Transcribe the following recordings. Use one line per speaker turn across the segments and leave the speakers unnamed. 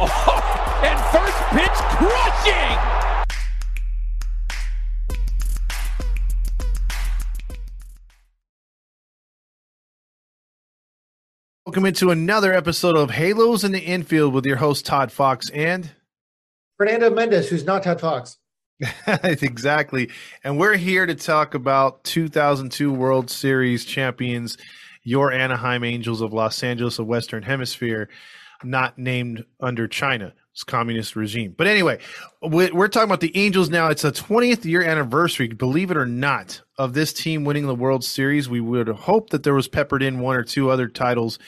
Oh, and first pitch crushing!
Welcome into another episode of Halos in the Infield with your host Todd Fox and
Fernando Mendez, who's not Todd Fox.
exactly. And we're here to talk about 2002 World Series champions, your Anaheim Angels of Los Angeles of Western Hemisphere, not named under China's communist regime. But anyway, we're talking about the Angels now. It's a 20th year anniversary, believe it or not, of this team winning the World Series. We would hope that there was peppered in one or two other titles,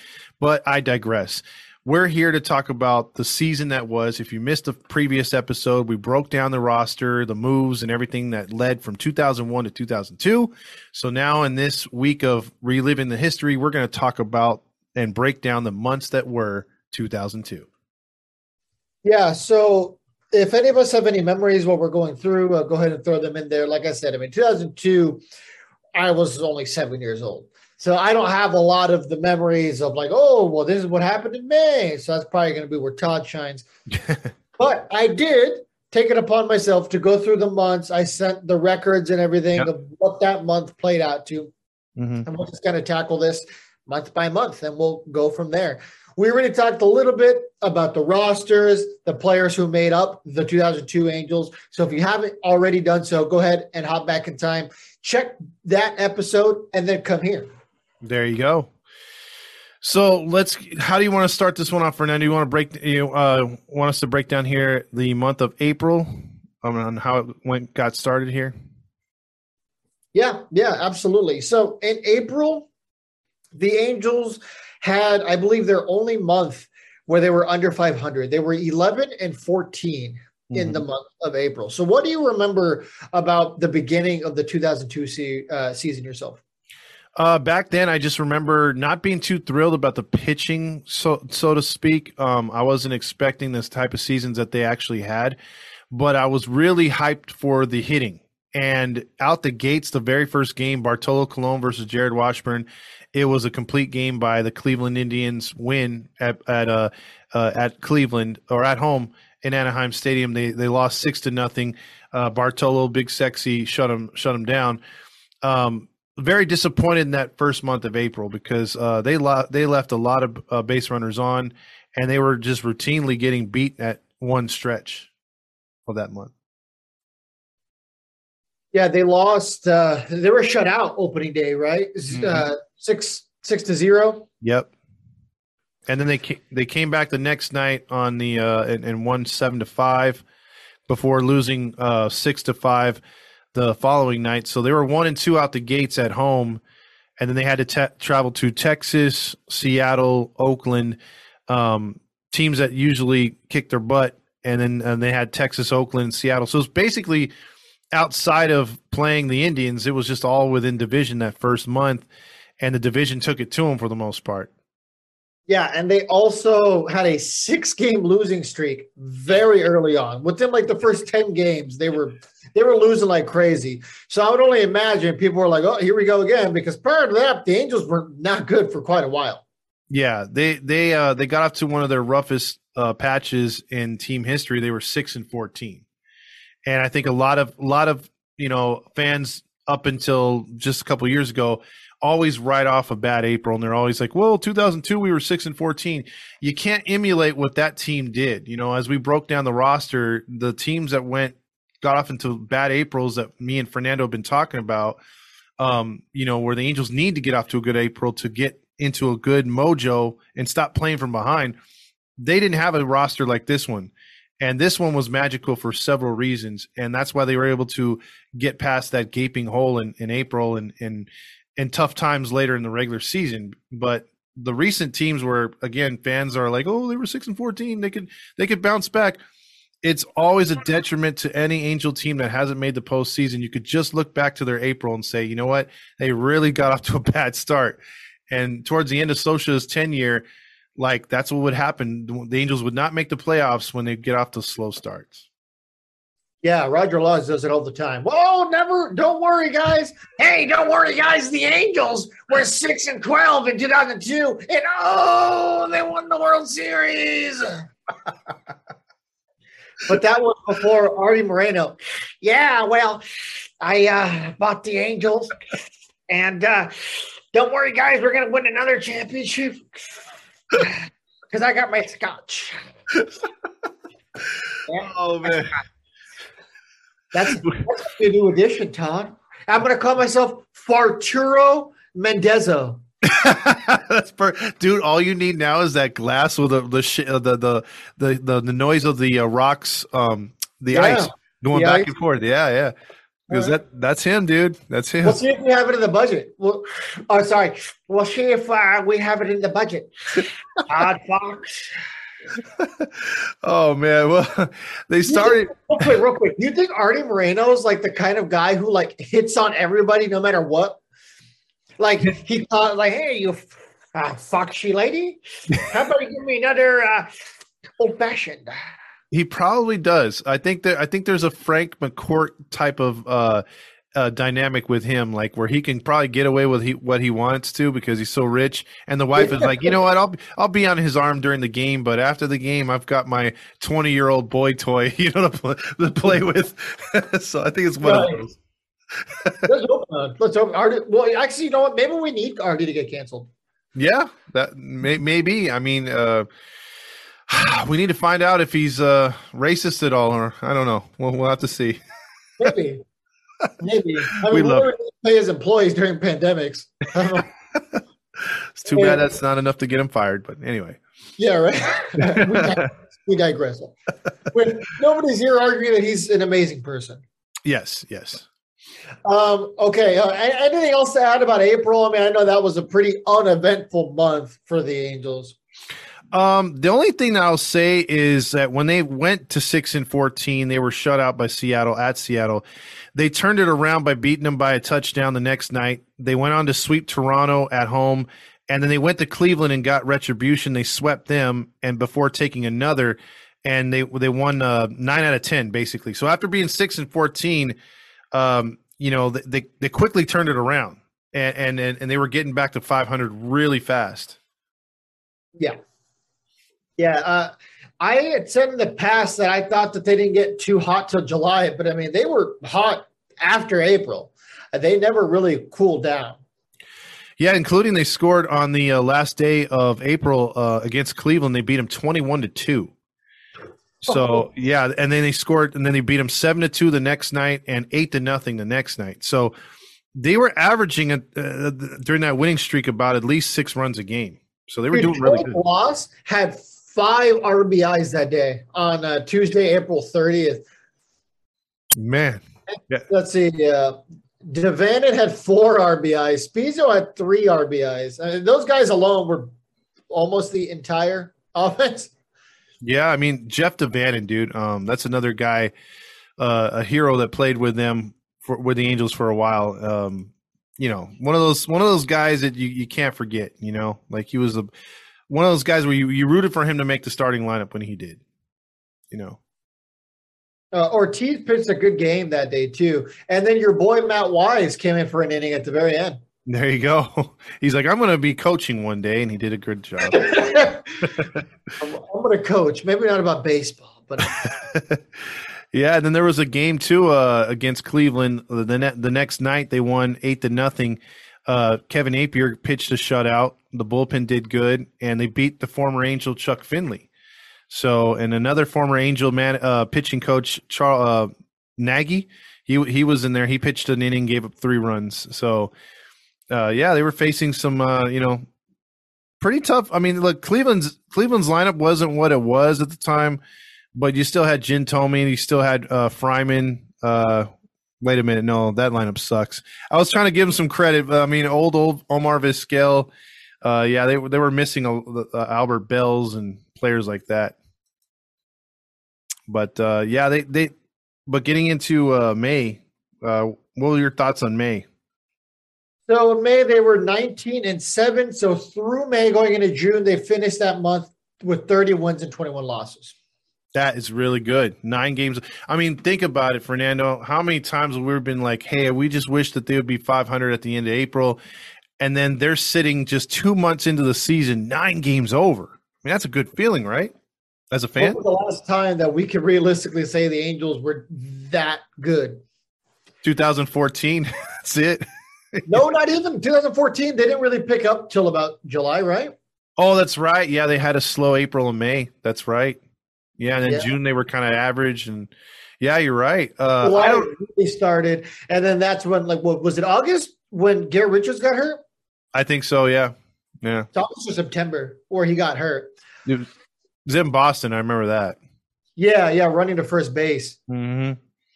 but I digress. We're here to talk about the season that was. If you missed the previous episode, we broke down the roster, the moves, and everything that led from 2001 to 2002. So now, in this week of reliving the history, we're going to talk about and break down the months that were 2002.
Yeah. So if any of us have any memories while we're going through, uh, go ahead and throw them in there. Like I said, I mean, 2002, I was only seven years old. So I don't have a lot of the memories of like, oh, well, this is what happened in May. So that's probably going to be where Todd shines. but I did take it upon myself to go through the months. I sent the records and everything yep. of what that month played out to. Mm-hmm. And we'll just kind of tackle this month by month and we'll go from there. We already talked a little bit about the rosters, the players who made up the 2002 Angels. So if you haven't already done so, go ahead and hop back in time, check that episode, and then come here.
There you go. So let's. How do you want to start this one off, Fernando? Do you want to break? You uh, want us to break down here the month of April um, on how it went got started here?
Yeah, yeah, absolutely. So in April, the Angels had, I believe, their only month where they were under 500. They were 11 and 14 mm-hmm. in the month of April. So, what do you remember about the beginning of the 2002 se- uh, season yourself?
Uh, back then, I just remember not being too thrilled about the pitching, so so to speak. Um, I wasn't expecting this type of seasons that they actually had, but I was really hyped for the hitting. And out the gates, the very first game, Bartolo Colon versus Jarrod Washburn, it was a complete game by the Cleveland Indians win at at uh, uh, at Cleveland or at home in Anaheim Stadium. They they lost six to nothing. Uh, Bartolo, big sexy, shut them shut them down. Um, very disappointed in that first month of April because uh, they lo- they left a lot of uh, base runners on, and they were just routinely getting beat at one stretch of that month.
Yeah, they lost. Uh, they were shut out opening day, right? Mm-hmm. Uh, six six to zero.
Yep. And then they came, they came back the next night on the uh, and, and won seven to five before losing uh, six to five the following night. So they were one and two out the gates at home, and then they had to te- travel to Texas, Seattle, Oakland, um, teams that usually kick their butt, and then and they had Texas, Oakland, Seattle. So it's basically outside of playing the Indians, it was just all within division that first month, and the division took it to them for the most part.
Yeah, and they also had a six-game losing streak very early on. Within like the first ten games, they were they were losing like crazy. So I would only imagine people were like, "Oh, here we go again," because prior to that, the Angels were not good for quite a while.
Yeah, they they uh, they got off to one of their roughest uh, patches in team history. They were six and fourteen, and I think a lot of a lot of you know fans up until just a couple years ago always write off a bad April, and they're always like, "Well, 2002 we were six and 14." You can't emulate what that team did. You know, as we broke down the roster, the teams that went got off into bad Aprils that me and Fernando have been talking about. Um, you know, where the Angels need to get off to a good April to get into a good mojo and stop playing from behind. They didn't have a roster like this one. And this one was magical for several reasons. And that's why they were able to get past that gaping hole in, in April and, and and tough times later in the regular season. But the recent teams where again fans are like, oh, they were six and fourteen, they could they could bounce back. It's always a detriment to any Angel team that hasn't made the postseason. You could just look back to their April and say, you know what, they really got off to a bad start. And towards the end of Scioscia's tenure, like that's what would happen. The Angels would not make the playoffs when they get off to slow starts.
Yeah, Roger Laws does it all the time. Whoa, never, don't worry, guys. Hey, don't worry, guys. The Angels were 6 and 12 in 2002, and oh, they won the World Series. but that was before Artie Moreno. Yeah, well, I uh, bought the Angels, and uh, don't worry, guys, we're going to win another championship because I got my scotch.
Oh man.
That's, that's a new addition, Todd. I'm going to call myself Farturo Mendezzo.
That's per- dude. All you need now is that glass with the the sh- uh, the, the the the the noise of the uh, rocks, um, the
Yeah.
ice going
The
back
ice.
and forth. Yeah, yeah. Because
Alright.
that that's him, dude. That's him.
We'll see if we have it in the budget. Well, oh, sorry. We'll see if uh, we have it in the budget. Todd Fox.
oh man. Well, they started.
Real quick, real quick. You think Artie Moreno is like the kind of guy who like hits on everybody no matter what? Like he thought, like, hey, you uh, foxy lady, how about you give me another uh, old fashioned?
He probably does. I think that I think there's a Frank McCourt type of uh, uh, dynamic with him, like where he can probably get away with he, what he wants to because he's so rich, and the wife is like, you know what, I'll I'll be on his arm during the game, but after the game, I've got my 20 year old boy toy, you know, to play, to play with. so I think it's one
Right.
of those.
Let's hope. Uh, let's hope Artie. Well, actually, you know what? Maybe we need Artie to get canceled.
Yeah, that may, maybe. I mean, uh, we need to find out if he's uh, racist at all, or I don't know. We'll, we'll have to see.
Maybe. Maybe. I mean, we
love
pay his employees during pandemics. I don't know.
It's too bad that's not enough to get him fired, but anyway.
yeah, right. we, dig- we digress. When nobody's here arguing that he's an amazing person.
Yes, yes.
Um, okay. Uh, anything else to add about April? I mean, I know that was a pretty uneventful month for the Angels.
Um, the only thing that I'll say is that when they went to six and fourteen, they were shut out by Seattle at Seattle. They turned it around by beating them by a touchdown the next night. They went on to sweep Toronto at home, and then they went to Cleveland and got retribution. They swept them, and before taking another, and they they won uh, nine out of ten basically. So after being six and fourteen, um, you know they they, quickly turned it around, and, and and they were getting back to five hundred really fast.
Yeah. Yeah. Uh, I had said in the past that I thought that they didn't get too hot till July, but I mean, they were hot after April. They never really cooled down.
Yeah, including they scored on the uh, last day of April uh, against Cleveland. They beat them twenty-one to two. So yeah, and then they scored, and then they beat them seven to two the next night, and eight to nothing the next night. So they were averaging uh, uh, during that winning streak about at least six runs a game. So they were doing really
Detroit
good.
Loss had five RBIs that day on uh, Tuesday, April 30th.
Man,
Let's see. Uh, DaVanon had four RBIs. Spiezio had three RBIs. I mean, those guys alone were almost the entire offense.
Yeah, I mean Jeff DaVanon, dude. Um, that's another guy, uh, a hero that played with them for with the Angels for a while. Um, you know, one of those one of those guys that you, you can't forget. You know, like he was a one of those guys where you, you rooted for him to make the starting lineup when he did. You know,
Uh, Ortiz pitched a good game that day too, and then your boy Matt Wise came in for an inning at the very end.
There you go. He's like, I'm going to be coaching one day, and he did a good job.
I'm, I'm going to coach. Maybe not about baseball, but
yeah, and then there was a game too uh, against Cleveland. The ne- the next night they won eight to nothing. Uh, Kevin Appier pitched a shutout. The bullpen did good, and they beat the former Angel Chuck Finley. So, and another former Angel man uh, pitching coach Charles uh, Nagy, he he was in there. He pitched an inning, gave up three runs. So, uh, yeah, they were facing some uh, you know pretty tough. I mean, look, Cleveland's Cleveland's lineup wasn't what it was at the time but you still had Jim Thome, you still had uh, Fryman. Uh, wait a minute, no, that lineup sucks. I was trying to give him some credit. I mean, old old Omar Vizquel. Uh, yeah, they they were missing uh, Albert Belles and players like that. But uh, yeah, they they. But getting into uh, May, uh, what were your thoughts on May?
So in May they were 19 and seven. So through May going into June, they finished that month with 30 wins and 21 losses.
That is really good. Nine games. I mean, think about it, Fernando. How many times have we been like, "Hey, we just wish that they would be 500 at the end of April," and then they're sitting just two months into the season, nine games over. I mean, that's a good feeling, right? As a fan.
When was the last time that we could realistically say the Angels were that good?
2014. that's it.
No, not even 2014. They didn't really pick up till about July, right?
Oh, that's right. Yeah, they had a slow April and May. That's right. Yeah, and then
Yeah.
June they were kind of average, and yeah, you're right. Uh,
July
I don't.
really started, and then that's when, like, what was it? August when Garrett Richards got hurt?
I think so. Yeah, yeah.
It's August or September, or he got hurt.
It was in Boston. I remember that.
Yeah, yeah, running to first base.
hmm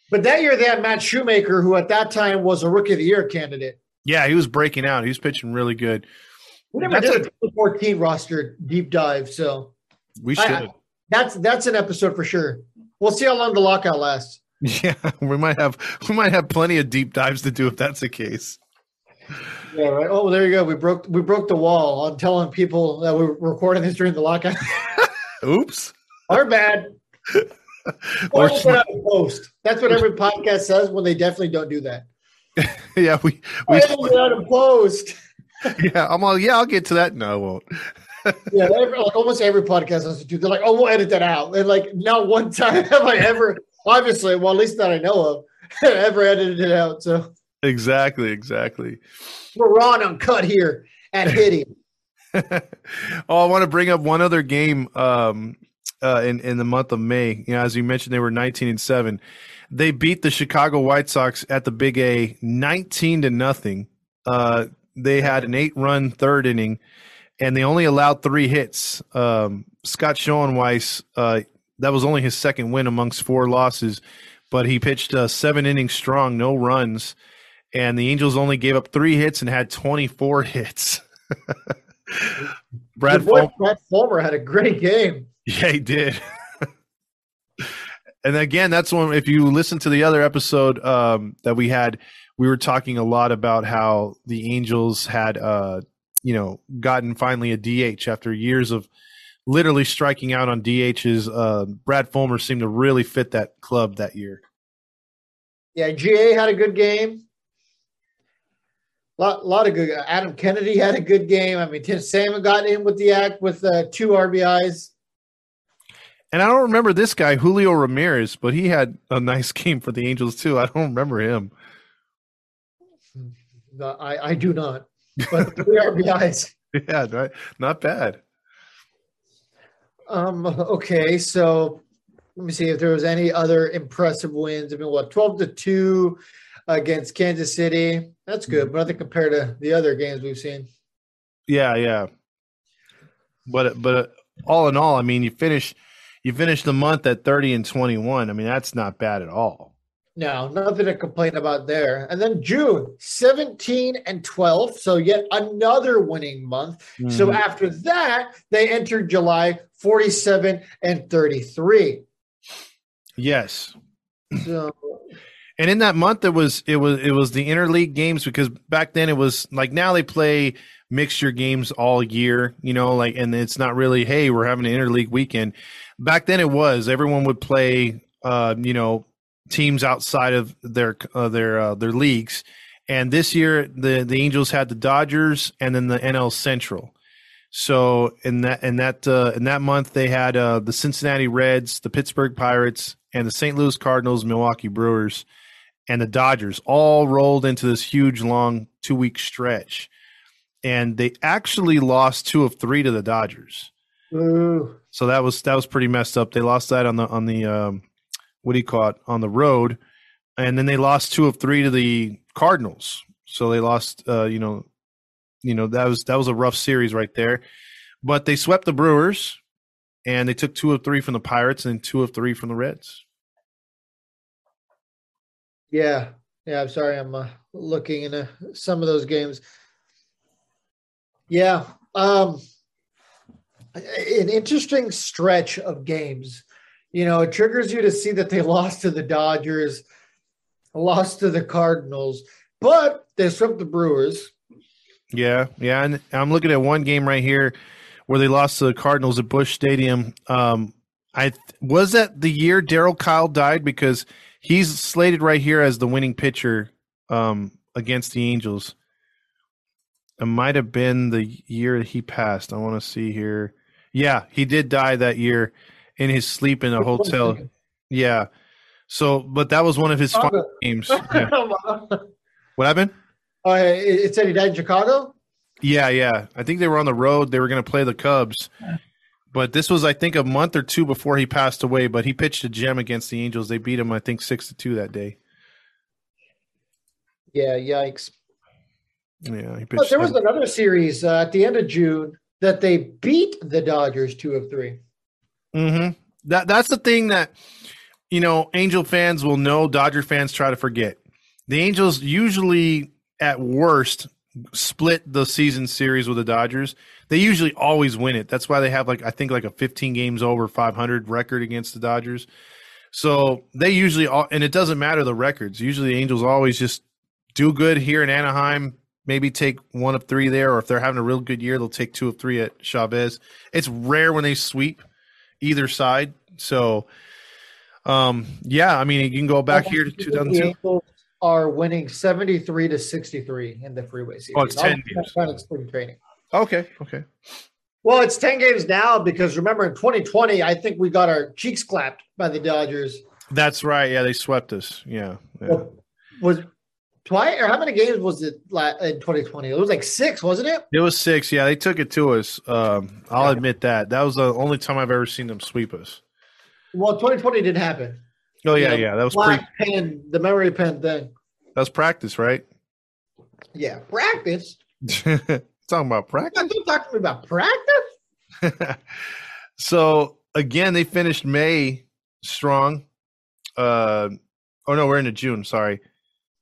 But that year they had Matt Shoemaker, who at that time was a Rookie of the Year candidate.
Yeah, he was breaking out. He was pitching really good.
We never
That's
did
a-
a 2014 roster deep dive, so
We
I-
should.
that's that's an episode for sure. We'll see how long the lockout lasts.
Yeah, we might have we might have plenty of deep dives to do if that's the case.
Yeah, right. Oh, there you go. We broke we broke the wall on telling people that we were recording this during the lockout.
Oops.
Our bad.
Or
Or post. That's what every podcast says when they definitely don't do that.
yeah, we
We
we
put out a post.
yeah. I'm all yeah. I'll get to that. No, I won't.
Yeah, every, like almost every podcast has to do. They're like, "Oh, we'll edit that out." And like, not one time have I ever, obviously, well, at least that I know of, ever edited it out. So
Exactly. Exactly.
we're raw and uncut here at Hitting.
oh, I want to bring up one other game um, uh, in in the month of May. You know, as you mentioned, they were 19 and seven. They beat the Chicago White Sox at the Big A 19 to nothing. Uh, they had an eight run third inning, and they only allowed three hits. Um, Scott Schoeneweis, uh, that was only his second win amongst four losses, but he pitched uh, seven innings strong, no runs, and the Angels only gave up three hits and had 24 hits. Brad
boy
Fullmer,
Brad Fullmer had a great game.
yeah, he did. and again, that's one. If you listen to the other episode um, that we had, we were talking a lot about how the Angels had, uh, you know, gotten finally a DH after years of literally striking out on DHs. Uh, Brad Fullmer seemed to really fit that club that year.
Yeah, GA had a good game. Lot, a lot of good. Adam Kennedy had a good game. I mean, Tim Salmon got in with the act with uh, two RBIs.
And I don't remember this guy, Julio Ramirez, but he had a nice game for the Angels too. I don't remember him.
No, I, I do not. But three RBIs.
Yeah, right. not bad.
Um. Okay, so let me see if there was any other impressive wins. I mean, what twelve to two against Kansas City? That's good, but nothing compared to the other games we've seen.
Yeah, yeah. But but all in all, I mean, you finish you finish the month at thirty and twenty one. I mean, that's not bad at all.
No, nothing to complain about there. And then June, 17 and 12. So yet another winning month. So
Mhm.
after that, they entered July 47 and 33.
yes,
So
and in that month it was it was it was the interleague games because back then it was like now they play mixture games all year, you know, like and it's not really hey we're having an interleague weekend. Back then it was everyone would play, uh, you know, teams outside of their uh, their uh, their leagues. And this year the the Angels had the Dodgers and then the NL Central. So in that in that uh, in that month they had uh, the Cincinnati Reds, the Pittsburgh Pirates, and the St. Louis Cardinals, Milwaukee Brewers, and the Dodgers all rolled into this huge long two week stretch, and they actually lost two of three to the Dodgers.
ooh,
So that was that was pretty messed up. They lost that on the on the um, what do you call it on the road, and then they lost two of three to the Cardinals. So they lost, uh, you know, you know that was that was a rough series right there. But they swept the Brewers, and they took two of three from the Pirates and two of three from the Reds.
Yeah. Yeah, I'm sorry. I'm uh, looking into some of those games. Yeah. Um, an interesting stretch of games. You know, it triggers you to see that they lost to the Dodgers, lost to the Cardinals, but they swept the Brewers.
Yeah, yeah, and I'm looking at one game right here where they lost to the Cardinals at Busch Stadium. Um, I th- was that the year Darryl Kile died because he's slated right here as the winning pitcher um, against the Angels. It might have been the year he passed. I want to see here. Yeah, he did die that year in his sleep in a hotel. Yeah. So, but that was one of his final games. Yeah. What happened?
Oh, it said he died in Chicago.
Yeah, yeah. I think they were on the road. They were going to play the Cubs. But this was, I think, a month or two before he passed away. But he pitched a gem against the Angels. They beat him, I think, six to two that day.
Yeah, yikes.
Yeah, he pitched.
But there was another series uh, at the end of June that they beat the Dodgers two of three.
Mm-hmm. That that's the thing that you know Angel fans will know. Dodger fans try to forget. The Angels usually, at worst, split the season series with the Dodgers. They usually always win it. That's why they have like I think like a 15 games over 500 record against the Dodgers. So they usually all, and it doesn't matter the records. Usually the Angels always just do good here in Anaheim. Maybe take one of three there, or if they're having a real good year, they'll take two of three at Chavez. It's rare when they sweep either side. So, um, yeah, I mean, you can go back here to 2002
are winning 73 to 63 in the freeway series.
Oh, it's 10 games.
Kind of spring training.
Okay, okay.
Well, it's 10 games now because remember in 2020, I think we got our cheeks clapped by the Dodgers.
That's right. Yeah, they swept us. Yeah. yeah.
Well, was twice or how many games was it in 2020? It was like six, wasn't it?
It was six. Yeah, they took it to us. Um, I'll yeah. admit that. That was the only time I've ever seen them sweep us.
Well, 2020 didn't happen.
Oh yeah, you know, yeah, that was
pre- pen, the memory pen thing.
That was practice, right?
Yeah, practice.
Talking about practice.
Don't talk to me about practice.
so again, they finished May strong. Uh, oh no, we're into June. Sorry.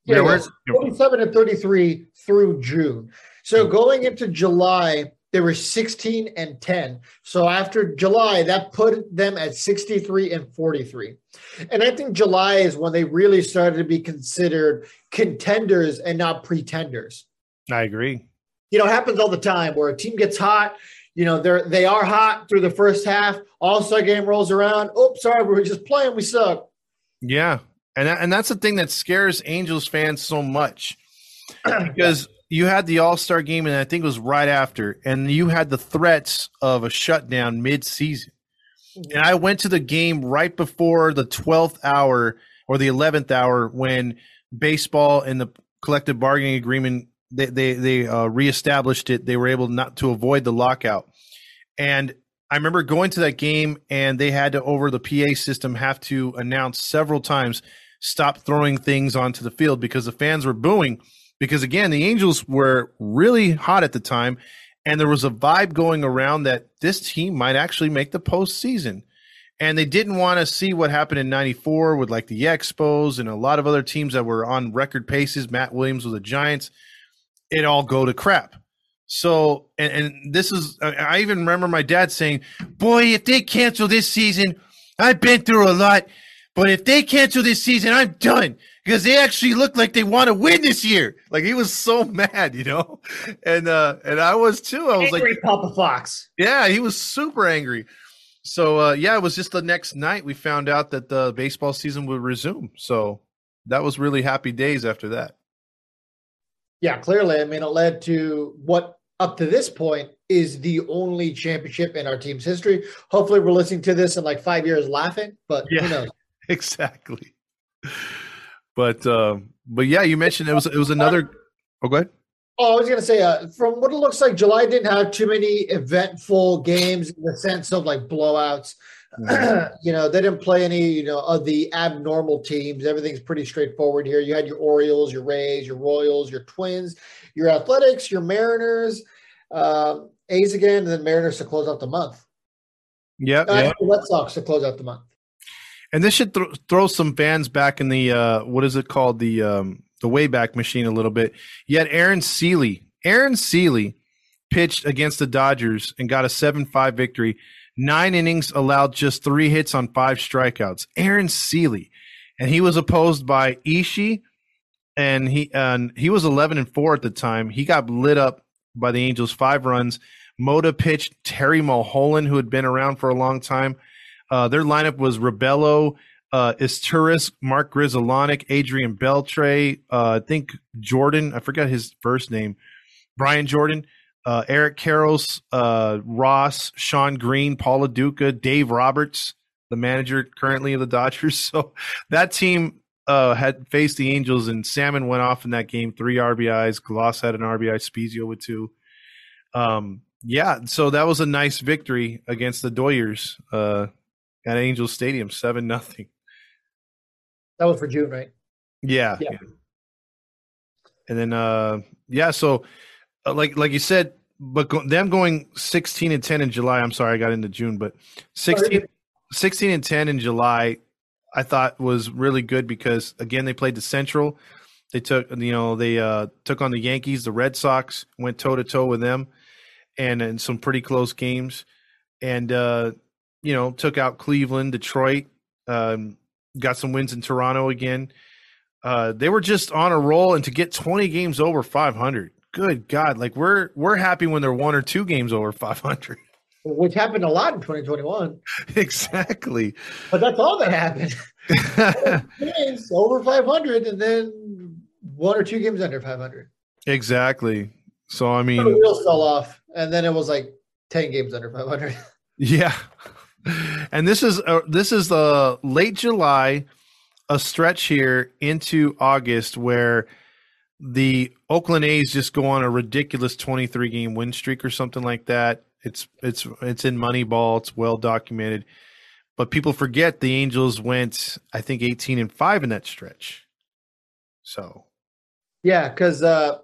Yeah, yeah we're 27 and 33 through June. So going into July, they were 16 and 10. So after July, that put them at 63 and 43. And I think July is when they really started to be considered contenders and not pretenders.
I agree.
You know, happens all the time where a team gets hot. You know, they're they are hot through the first half. All star game rolls around. Oops, sorry, we are just playing. We suck.
Yeah, and that, and that's the thing that scares Angels fans so much because you had the All Star game, and I think it was right after, and you had the threats of a shutdown mid season. And I went to the game right before the 12th hour or the 11th hour when baseball and the collective bargaining agreement they they, they uh, reestablished it. They were able not to avoid the lockout. And I remember going to that game, and they had to over the PA system have to announce several times stop throwing things onto the field because the fans were booing because again, the Angels were really hot at the time, and there was a vibe going around that this team might actually make the postseason. And they didn't want to see what happened in 94 with like the Expos and a lot of other teams that were on record paces. Matt Williams with the Giants. It all go to crap. So, and, and this is, I even remember my dad saying, Boy, if they cancel this season, I've been through a lot, but if they cancel this season, I'm done because they actually look like they want to win this year. Like he was so mad, you know, and uh and I was too. I was
angry
like,
Papa Fox.
Yeah, he was super angry. So uh yeah, it was just the next night we found out that the baseball season would resume. So that was really happy days after that.
Yeah, clearly. I mean, it led to what up to this point is the only championship in our team's history. Hopefully, we're listening to this in like five years laughing, but yeah, who knows?
Exactly. But uh, but yeah, you mentioned it was it was another. Oh, go ahead.
Oh, I was gonna say, uh, from what it looks like, July didn't have too many eventful games in the sense of like blowouts. Mm-hmm. you know, they didn't play any, you know, of the abnormal teams. Everything's pretty straightforward here. You had your Orioles, your Rays, your Royals, your Twins, your Athletics, your Mariners, uh, A's again, and then Mariners to close out the month.
Yeah, uh,
yep. Red Sox to close out the month.
And this should th- throw some fans back in the uh, what is it called the um, the wayback machine a little bit. Yet Aaron Sele, Aaron Sele pitched against the Dodgers and got a seven five victory. Nine innings, allowed just three hits on five strikeouts. Aaron Sele, and he was opposed by Ishii, and he and he was eleven and four at the time. He got lit up by the Angels, five runs. Mota pitched Terry Mulholland, who had been around for a long time Uh, their lineup was Rebelo, uh, Izturis, Mark Grudzielanek, Adrian Beltre, uh, I think Jordan, I forgot his first name, Brian Jordan, uh, Eric Karros, uh, Ross, Shawn Green, Paul Lo Duca, Dave Roberts, the manager currently of the Dodgers. So that team uh, had faced the Angels, and Salmon went off in that game, three RBIs. Glaus had an RBI, Spiezio with two. Um, yeah, so that was a nice victory against the Doyers uh, at Angels Stadium, seven nothing.
That was for June, right?
Yeah,
Yeah.
yeah. And then, uh, yeah, so like like you said, but go, them going sixteen and ten in July. I'm sorry, I got into June, but 16, 16 and ten in July, I thought was really good because again they played the Central. They took you know they uh, took on the Yankees, the Red Sox, went toe to toe with them, and in some pretty close games, and uh, you know took out Cleveland, Detroit, um, got some wins in Toronto again. Uh, they were just on a roll, and to get 20 games over 500, good God! Like we're we're happy when they're one or two games over 500.
Which happened a lot in 2021.
exactly.
But that's all that happened. games over 500 and then one or two games under 500.
exactly. So I mean, The
wheels fell off, and then it was like 10 games under 500.
yeah. And this is uh, this is the late July, a stretch here into August where the Oakland A's just go on a ridiculous 23 game win streak or something like that. It's it's it's in Moneyball. It's well documented. But people forget the Angels went, I think, 18 and 5 in that stretch. So,
Yeah, because uh,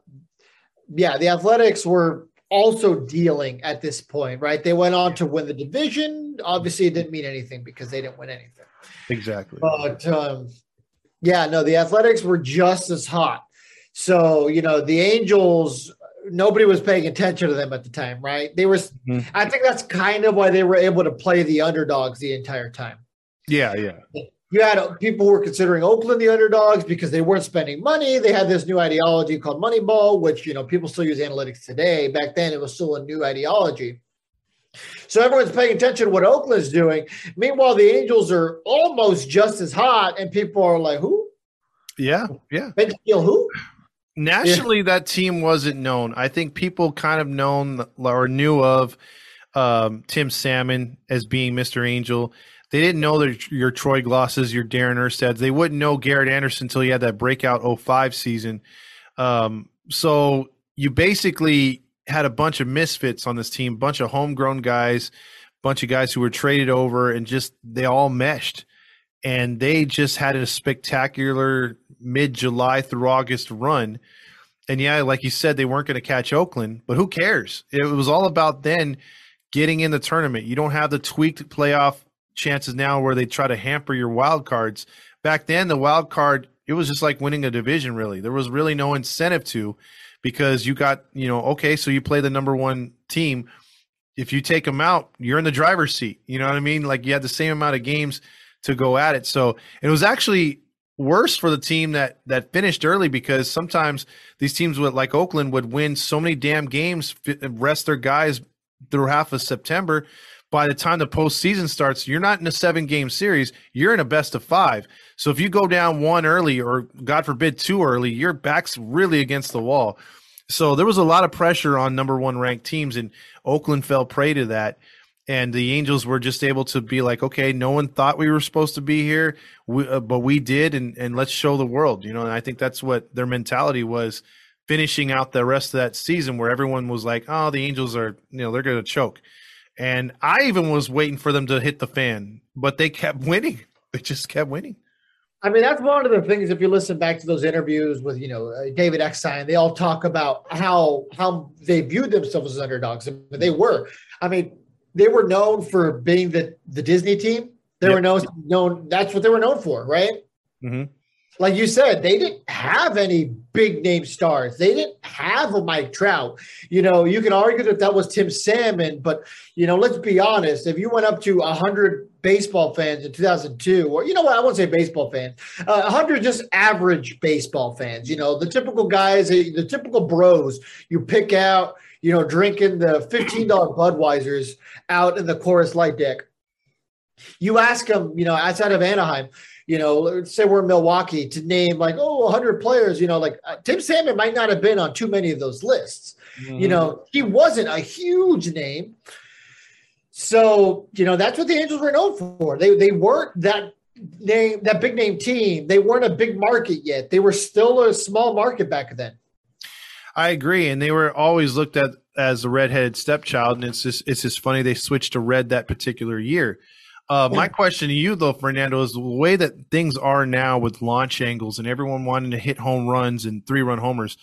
yeah, the Athletics were also dealing at this point, right? They went on to win the division. Obviously, it didn't mean anything because they didn't win anything.
exactly.
But um, yeah, no, the Athletics were just as hot. So you know, the Angels. Nobody was paying attention to them at the time, right? They were.
Mhm.
I think that's kind of why they were able to play the underdogs the entire time.
Yeah, yeah.
you had people who were considering Oakland the underdogs because they weren't spending money. They had this new ideology called Moneyball, which you know people still use analytics today. Back then, it was still a new ideology. So everyone's paying attention to what Oakland's doing. Meanwhile, the Angels are almost just as hot, and people are like, "Who?
Yeah, yeah.
Ben Steele? Who?"
Nationally, that team wasn't known. I think people kind of known or knew of um, Tim Salmon as being Mr. Angel. They didn't know that your Troy Glauses, your Darin Erstads. They wouldn't know Garrett Anderson until he had that breakout 05 season. Um, so you basically had a bunch of misfits on this team, bunch of homegrown guys, bunch of guys who were traded over, and just they all meshed. And they just had a spectacular mid July through August run. And yeah, like you said, they weren't going to catch Oakland, but who cares? It was all about then getting in the tournament. You don't have the tweaked playoff chances now where they try to hamper your wild cards. Back then, the wild card, it was just like winning a division, really. There was really no incentive to because you got, you know, okay, so you play the number one team. If you take them out, you're in the driver's seat. You know what I mean? Like you had the same amount of games to go at it. So it was actually worse for the team that that finished early because sometimes these teams would like Oakland would win so many damn games, rest their guys through half of September. By the time the postseason starts, you're not in a seven game series. You're in a best of five. So if you go down one early or God forbid two early, your back's really against the wall. So there was a lot of pressure on number one ranked teams, and Oakland fell prey to that and the Angels were just able to be like, okay, no one thought we were supposed to be here, we, uh, but we did, and and let's show the world, you know. And I think that's what their mentality was, finishing out the rest of that season, where everyone was like, oh, the Angels are, you know, they're going to choke, and I even was waiting for them to hit the fan, but they kept winning. They just kept winning.
I mean, that's one of the things. If you listen back to those interviews with, you know, uh, David Eckstein, they all talk about how how they viewed themselves as underdogs, and they were. I mean, they were known for being the the Disney team. They
Yep.
were known known. That's what they were known for, right?
hmm
Like you said, they didn't have any big name stars. They didn't have a Mike Trout. You know, you can argue that that was Tim Salmon, but you know, let's be honest. If you went up to hundred baseball fans in 2002, or you know what, I won't say baseball fans, uh, hundred just average baseball fans. You know, the typical guys, the typical bros you pick out. You know, drinking the fifteen dollar Budweisers out in the Coors Light deck. You ask them, you know, outside of Anaheim, you know, say we're Milwaukee to name like, oh, 100 players, you know, like uh, Tim Salmon might not have been on too many of those lists. Mm-hmm. You know, he wasn't a huge name. So, you know, that's what the Angels were known for. They, they weren't that name, that big name team. They weren't a big market yet. They were still a small market back then.
I agree. And they were always looked at as a redheaded stepchild. And it's just, it's just funny they switched to red that particular year. Uh, my question to you, though, Fernando, is the way that things are now with launch angles and everyone wanting to hit home runs and three run homers.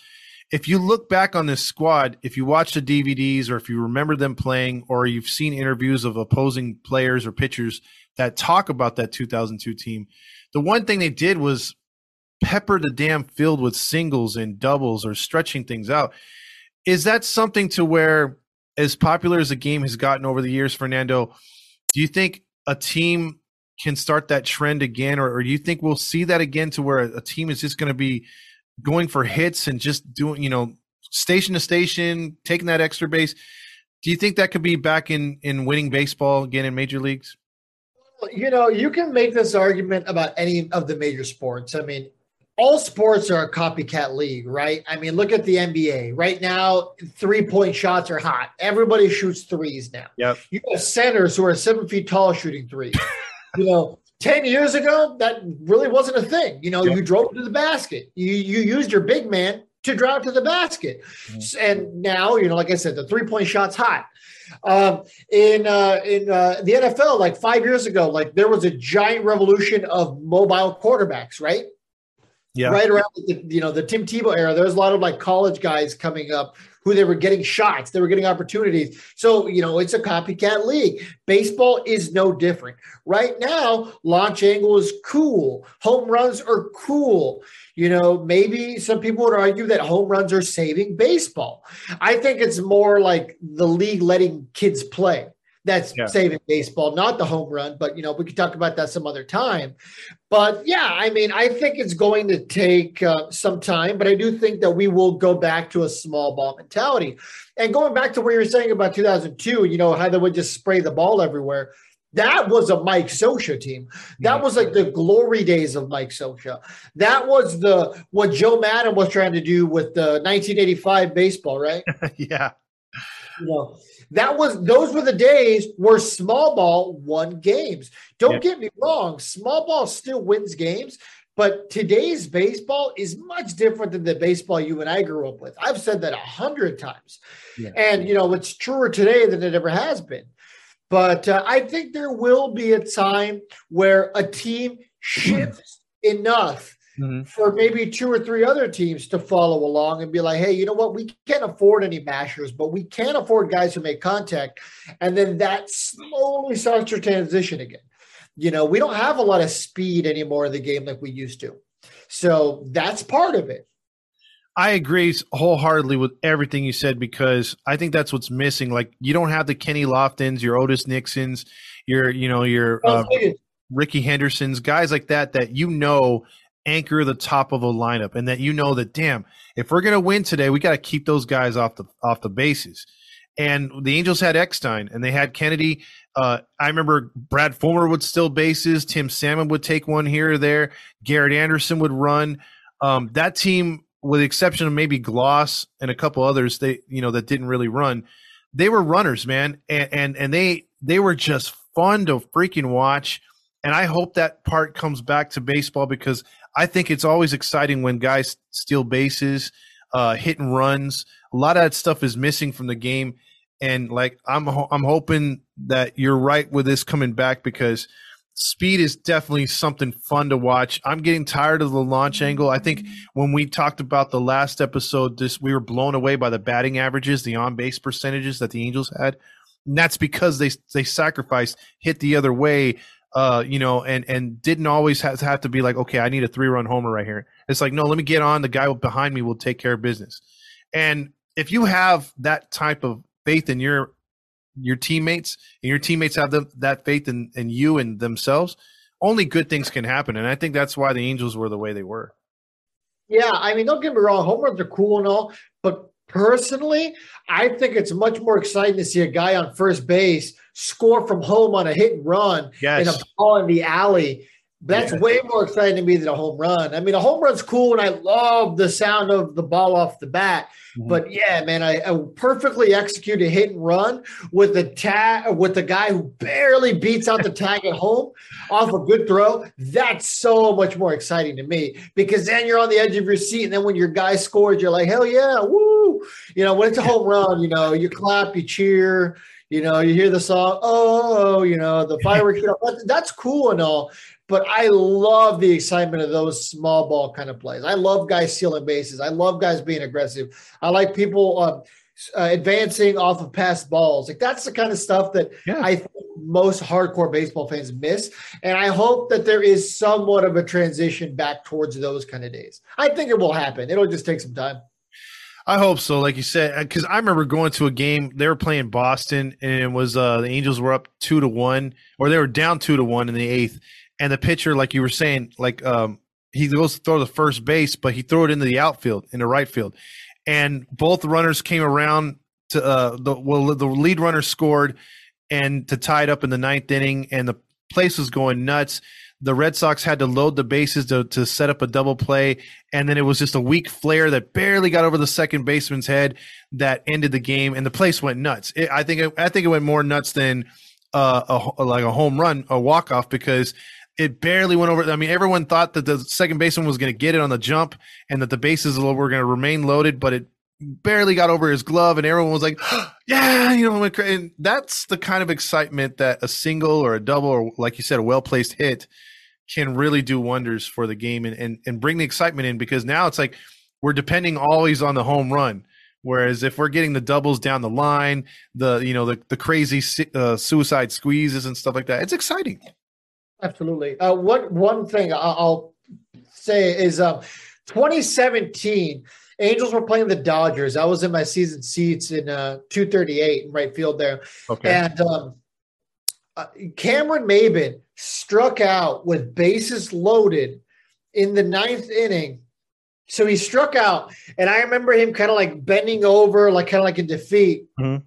If you look back on this squad, if you watch the DVDs or if you remember them playing or you've seen interviews of opposing players or pitchers that talk about that 2002 team, the one thing they did was pepper the damn field with singles and doubles or stretching things out. Is that something to where, as popular as the game has gotten over the years, Fernando, do you think a team can start that trend again, or, or do you think we'll see that again to where a, team is just going to be going for hits and just doing, you know, station to station, taking that extra base? Do you think that could be back in in winning baseball again in major leagues?
You know, you can make this argument about any of the major sports. I mean, all sports are a copycat league, right? I mean, look at the NBA. Right now, three point shots are hot. Everybody shoots threes now.
Yep.
You have centers who are seven feet tall shooting threes. you know, 10 years ago, that really wasn't a thing. You know, yep. you drove to the basket, you, you used your big man to drive to the basket. Mm-hmm. And now, you know, like I said, the three point shot's hot. Um, in uh, in uh, the NFL, like five years ago, like there was a giant revolution of mobile quarterbacks, right?
Yeah.
right around the, you know the Tim Tebow era. There's a lot of like college guys coming up who they were getting shots, they were getting opportunities. So you know it's a copycat league. Baseball is no different. Right now, launch angle is cool. Home runs are cool. You know, maybe some people would argue that home runs are saving baseball. I think it's more like the league letting kids play that's yeah. saving baseball, not the home run. But you know, we could talk about that some other time. But yeah, I mean, I think it's going to take uh, some time, but I do think that we will go back to a small ball mentality. And going back to what you were saying about 2002, you know, how they would just spray the ball everywhere. That was a Mike Scioscia team. That was like the glory days of Mike Scioscia. That was the what Joe Maddon was trying to do with the 1985 baseball, right?
yeah.
You know, that was those were the days where small ball won games. Don't yeah. get me wrong, small ball still wins games, but today's baseball is much different than the baseball you and I grew up with. I've said that a hundred times, yeah. and you know it's truer today than it ever has been. But uh, I think there will be a time where a team shifts enough mm-hmm. for maybe two or three other teams to follow along and be like, hey, you know what? We can't afford any mashers, but we can afford guys who make contact. And then that slowly starts to transition again. You know, we don't have a lot of speed anymore in the game like we used to. So that's part of it.
I agree wholeheartedly with everything you said because I think that's what's missing. Like you don't have the Kenny Loftons, your Otis Nixons, your you know your uh, Rickey Hendersons, guys like that that you know anchor the top of a lineup and that you know that damn if we're going to win today we got to keep those guys off the off the bases. And the angels had eckstein and they had kennedy. Uh, i remember brad fullmer would steal bases. Tim salmon would take one here or there. Garrett anderson would run. Um, that team with the exception of maybe glaus and a couple others they you know that didn't really run they were runners man. And and, and they they were just fun to freaking watch. And I hope that part comes back to baseball because I think it's always exciting when guys steal bases, uh, hit and runs. A lot of that stuff is missing from the game, and like I'm I'm hoping that you're right with this coming back because speed is definitely something fun to watch. I'm getting tired of the launch angle. I think when we talked about the last episode, this we were blown away by the batting averages, the on base percentages that the Angels had. And that's because they they sacrificed hit the other way uh, you know, and and didn't always have, have to be like, okay, I need a three run homer right here. It's like, no, let me get on. The guy behind me will take care of business. And if you have that type of faith in your your teammates, and your teammates have them, that faith in, in you and themselves, only good things can happen. And I think that's why the Angels were the way they were.
Yeah, I mean, don't get me wrong, home runs are cool and all, but personally, I think it's much more exciting to see a guy on first base score from home on a hit and run
Yes.
and a ball in the alley. That's
Yeah.
way more exciting to me than a home run. I mean, a home run's cool, and I love the sound of the ball off the bat.
Mhm.
But yeah, man, I, I perfectly executed hit and run with the tag with the guy who barely beats out the tag at home off a good throw. That's so much more exciting to me because then you're on the edge of your seat, and then when your guy scores, you're like, hell yeah, woo! You know, when it's a home run, you know, you clap, you cheer. You know, you hear the song, oh, you know, the fireworks. you know, that- that's cool and all, but I love the excitement of those small ball kind of plays. I love guys stealing bases. I love guys being aggressive. I like people uh, uh, advancing off of past balls. Like that's the kind of stuff that
Yeah.
I think most hardcore baseball fans miss. And I hope that there is somewhat of a transition back towards those kind of days. I think it will happen. It'll just take some time.
I hope so. Like you said, because I remember going to a game. They were playing Boston, and it was uh, the Angels were up two to one, or they were down two to one in the eighth. And the pitcher, like you were saying, like um, he goes to throw the first base, but he threw it into the outfield, in the right field, and both runners came around to uh, the well, the lead runner scored, and to tie it up in the ninth inning, and the place was going nuts. The Red Sox had to load the bases to, to set up a double play, and then it was just a weak flare that barely got over the second baseman's head that ended the game, and the place went nuts. It, I think it, I think it went more nuts than uh, a, like a home run, a walk off, because it barely went over. I mean, everyone thought that the second baseman was going to get it on the jump, and that the bases were going to remain loaded, but it barely got over his glove, and everyone was like, "Yeah," you know. And that's the kind of excitement that a single or a double, or like you said, a well placed hit can really do wonders for the game and, and and bring the excitement in because now it's like we're depending always on the home run. Whereas if we're getting the doubles down the line, the you know the the crazy uh, suicide squeezes and stuff like that, it's exciting.
Absolutely. Uh, what one thing I'll say is um, 2017 Angels were playing the Dodgers. I was in my season seats in uh, 238 in right field there,
Okay.
and um, uh, Cameron Maybin struck out with bases loaded in the ninth inning. So he struck out, and I remember him kind of like bending over, like kind of like in defeat.
Mhm.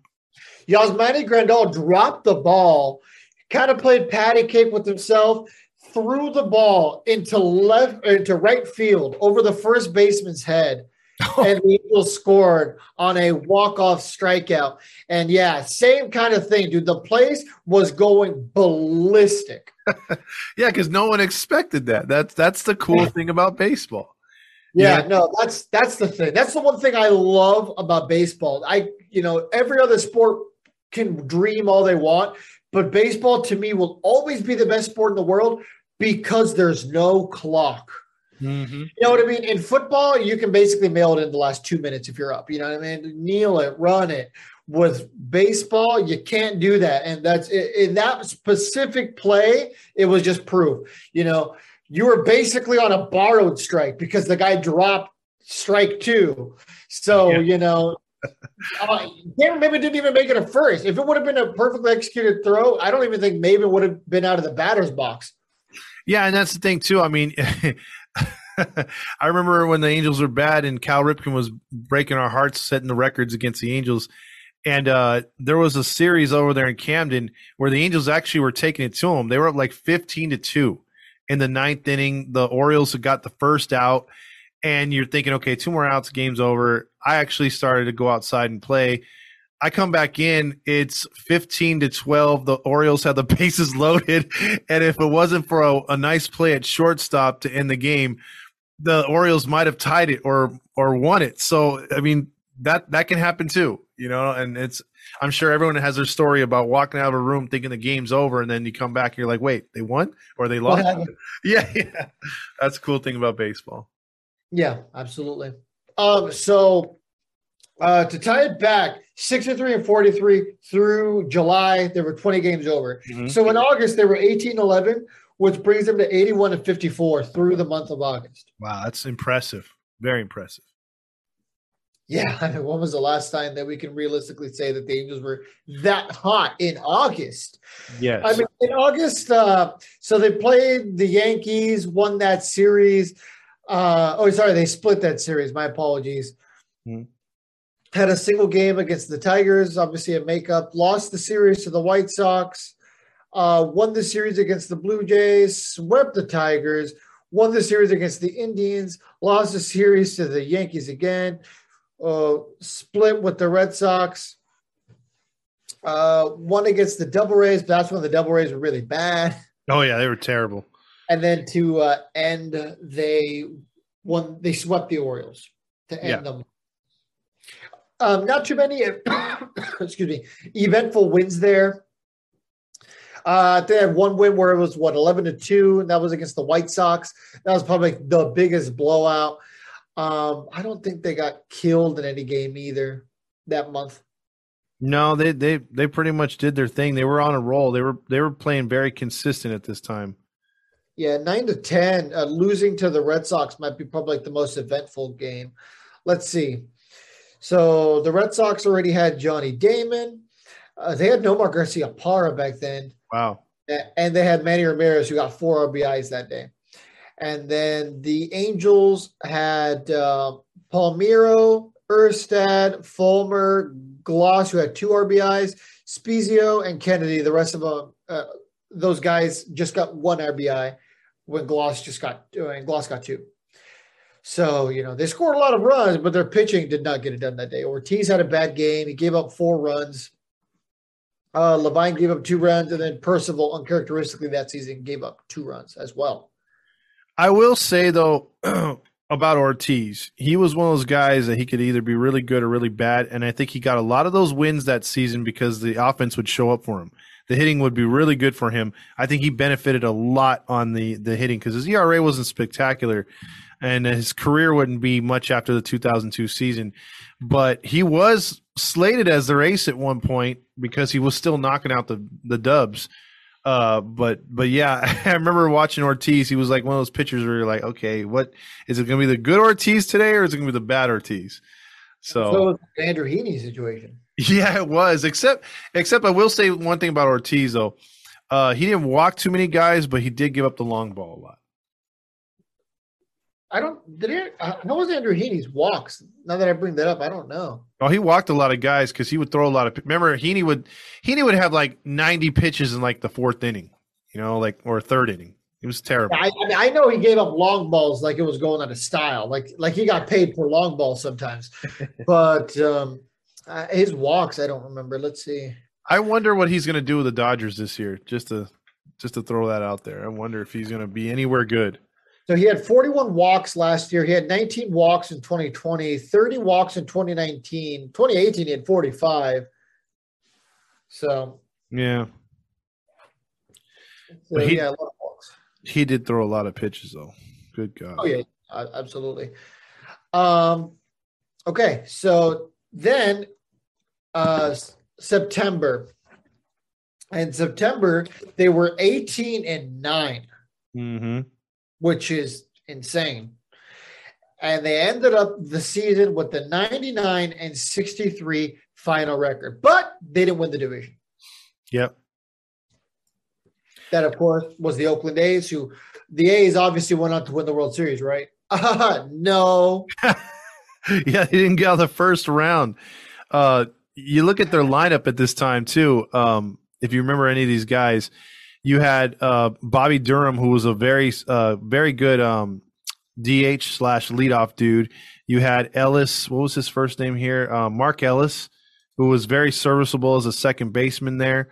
Yasmani Grandal dropped the ball, kind of played patty cake with himself, threw the ball into left into right field over the first baseman's head. and the Eagles scored on a walk-off strikeout. And yeah, same kind of thing, dude. The place was going ballistic.
yeah, because no one expected that. That's that's the cool thing about baseball.
Yeah,
Yeah.
no, that's that's the thing. That's the one thing I love about baseball. I, you know, every other sport can dream all they want, but baseball to me will always be the best sport in the world because there's no clock.
Mm-hmm.
You know what I mean? In football, you can basically mail it in the last two minutes if you're up. You know what I mean? Kneel it, run it. With baseball, you can't do that. And that's in that specific play, it was just proof. You know, you were basically on a borrowed strike because the guy dropped strike two. So,
Yeah.
you know, uh, maybe didn't even make it a first. If it would have been a perfectly executed throw, I don't even think maybe would have been out of the batter's box.
Yeah, and that's the thing too. I mean, I remember when the Angels were bad and Cal Ripken was breaking our hearts, setting the records against the Angels. And uh, there was a series over there in Camden where the Angels actually were taking it to them. They were up like fifteen to two in the ninth inning. The Orioles had got the first out, and you're thinking, okay, two more outs, game's over. I actually started to go outside and play. I come back in, it's 15 to 12. The Orioles have the bases loaded. And if it wasn't for a, a nice play at shortstop to end the game, the Orioles might have tied it or or won it. So I mean that that can happen too, you know, and it's I'm sure everyone has their story about walking out of a room thinking the game's over and then you come back and you're like, wait, they won or they lost? yeah, yeah. That's the cool thing about baseball.
Yeah, absolutely. Um, so uh, to tie it back, 63 and 43 through July, there were 20 games over.
Mhm.
So in August, they were 18 11, which brings them to 81 and 54 through the month of August.
Wow, that's impressive. Very impressive.
Yeah, I mean, when was the last time that we can realistically say that the Angels were that hot in August?
Yes.
I mean, in August, uh, so they played the Yankees, won that series. Uh, oh, sorry, they split that series. My apologies.
Hmm.
Had a single game against the Tigers, obviously a makeup, lost the series to the White Sox, uh, won the series against the Blue Jays, swept the Tigers, won the series against the Indians, lost the series to the Yankees again, uh, split with the Red Sox, uh, won against the Devil Rays, but that's when the Devil Rays were really bad.
Oh yeah, they were terrible.
And then to uh, end, they won. They swept the Orioles to end
Yeah.
them. Um, not too many, excuse me, eventful wins there. Uh, they had one win where it was what eleven to two, and that was against the White Sox. That was probably the biggest blowout. Um, I don't think they got killed in any game either that month.
No, they they they pretty much did their thing. They were on a roll. They were they were playing very consistent at this time.
Yeah, nine to ten. Uh, losing to the Red Sox might be probably like the most eventful game. Let's see. So the Red Sox already had Johnny Damon. Uh, they had Nomar Garciaparra back then,
Wow.
and they had Manny Ramirez who got four RBIs that day. And then the Angels had uh, Palmeiro, Erstad, Fullmer, Glaus, who had two RBIs, Spiezio, and Kennedy. The rest of them, uh, those guys just got one RBI when Glaus just got and Glaus got two. So you know they scored a lot of runs, but their pitching did not get it done that day. Ortiz had a bad game; he gave up four runs. Uh, Levine gave up two runs, and then Percival, uncharacteristically that season, gave up two runs as well.
I will say though about Ortiz, he was one of those guys that he could either be really good or really bad, and I think he got a lot of those wins that season because the offense would show up for him. The hitting would be really good for him. I think he benefited a lot on the the hitting because his ERA wasn't spectacular, and his career wouldn't be much after the 2002 season. But he was slated as the ace at one point because he was still knocking out the the Dubs. Uh, but but yeah, I remember watching Ortiz. He was like one of those pitchers where you're like, okay, what is it going to be the good Ortiz today, or is it going to be the bad Ortiz? So,
So Andrew Heaney situation.
yeah, it was. Except except I will say one thing about Ortiz though. Uh, he didn't walk too many guys, but he did give up the long ball a lot.
I don't. Did it? Uh, how was Andrew Heaney's walks? Now that I bring that up, I don't know.
Oh, he walked a lot of guys because he would throw a lot of. Remember, Heaney would Heaney would have like ninety pitches in like the fourth inning, you know, like or third inning. It was terrible.
I, I, know he gave up long balls like it was going out of style, like like he got paid for long balls sometimes. but um, uh, his walks, I don't remember. Let's see.
I wonder what he's going to do with the Dodgers this year. Just to just to throw that out there, I wonder if he's going to be anywhere good.
So he had 41 walks last year. He had 19 walks in 2020, 30 walks in 2019. 2018, he had 45. So,
Yeah,
so
But he-
yeah, a lot of walks.
he did throw a lot of pitches though. Good God.
Oh yeah, uh, absolutely. Um, okay, so then uh, September. In September, they were 18 and 9,
Mm-hmm.
Which is insane. And they ended up the season with the 99 and 63 final record, but they didn't win the division.
Yep.
That, of course, was the Oakland A's, who the A's obviously went on to win the World Series, right? Uh, no.
yeah, they didn't get out of the first round. Uh, you look at their lineup at this time too. Um, if you remember any of these guys, you had uh, Bobby Durham, who was a very, uh, very good um, DH slash leadoff dude. You had Ellis. What was his first name here? Uh, Mark Ellis, who was very serviceable as a second baseman there.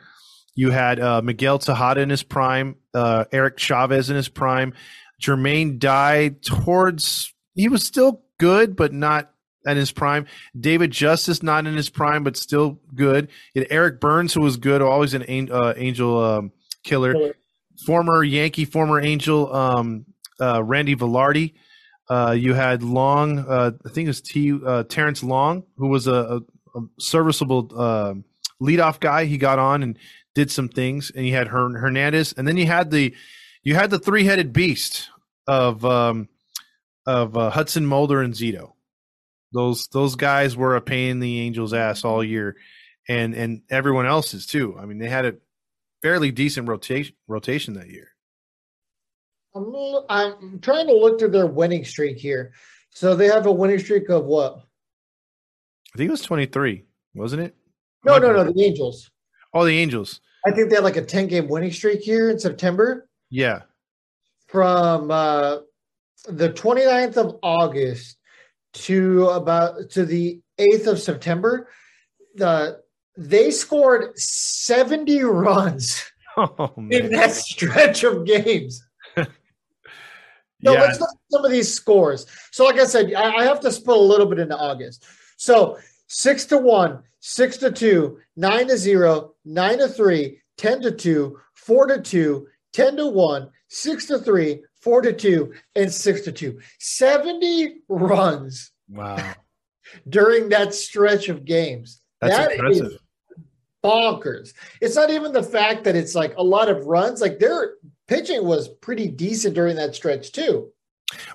You had uh, Miguel Tejada in his prime, uh, Eric Chavez in his prime. Jermaine died towards. He was still good, but not at his prime. David Justice not in his prime, but still good. Eric Byrnes, who was good, always an an- uh, angel um, killer. Former Yankee, former Angel, um, uh, Randy Velarde. Uh, you had Long, uh, I think it was T, uh, Terrence Long, who was a, a, a serviceable uh, leadoff guy. He got on and did some things, and you had Hern- Hernandez, and then you had the you had the three headed beast of um, of uh, Hudson Mulder and Zito. Those those guys were a pain in the Angels' ass all year, and and everyone else's too. I mean, they had a fairly decent rotation rotation that year.
I'm, I'm trying to look through their winning streak here. So they have a winning streak of what?
I think it was 23, wasn't it?
No, no, no. The Angels.
Oh, the Angels.
I think they had like a 10 game winning streak here in September.
Yeah.
From uh, the 29th of August to about to the 8th of September, the they scored 70 runs oh, in that stretch of games. So yeah. let's look at some of these scores. So, like I said, I, have to split a little bit into August. So, six to one, six to two, nine to zero, nine to three, 10 to two, four to two, 10 to one, six to three, four to two, and six to two. 70 runs.
Wow.
during that stretch of games.
That's that impressive.
Bonkers. It's not even the fact that it's like a lot of runs. Like their pitching was pretty decent during that stretch too.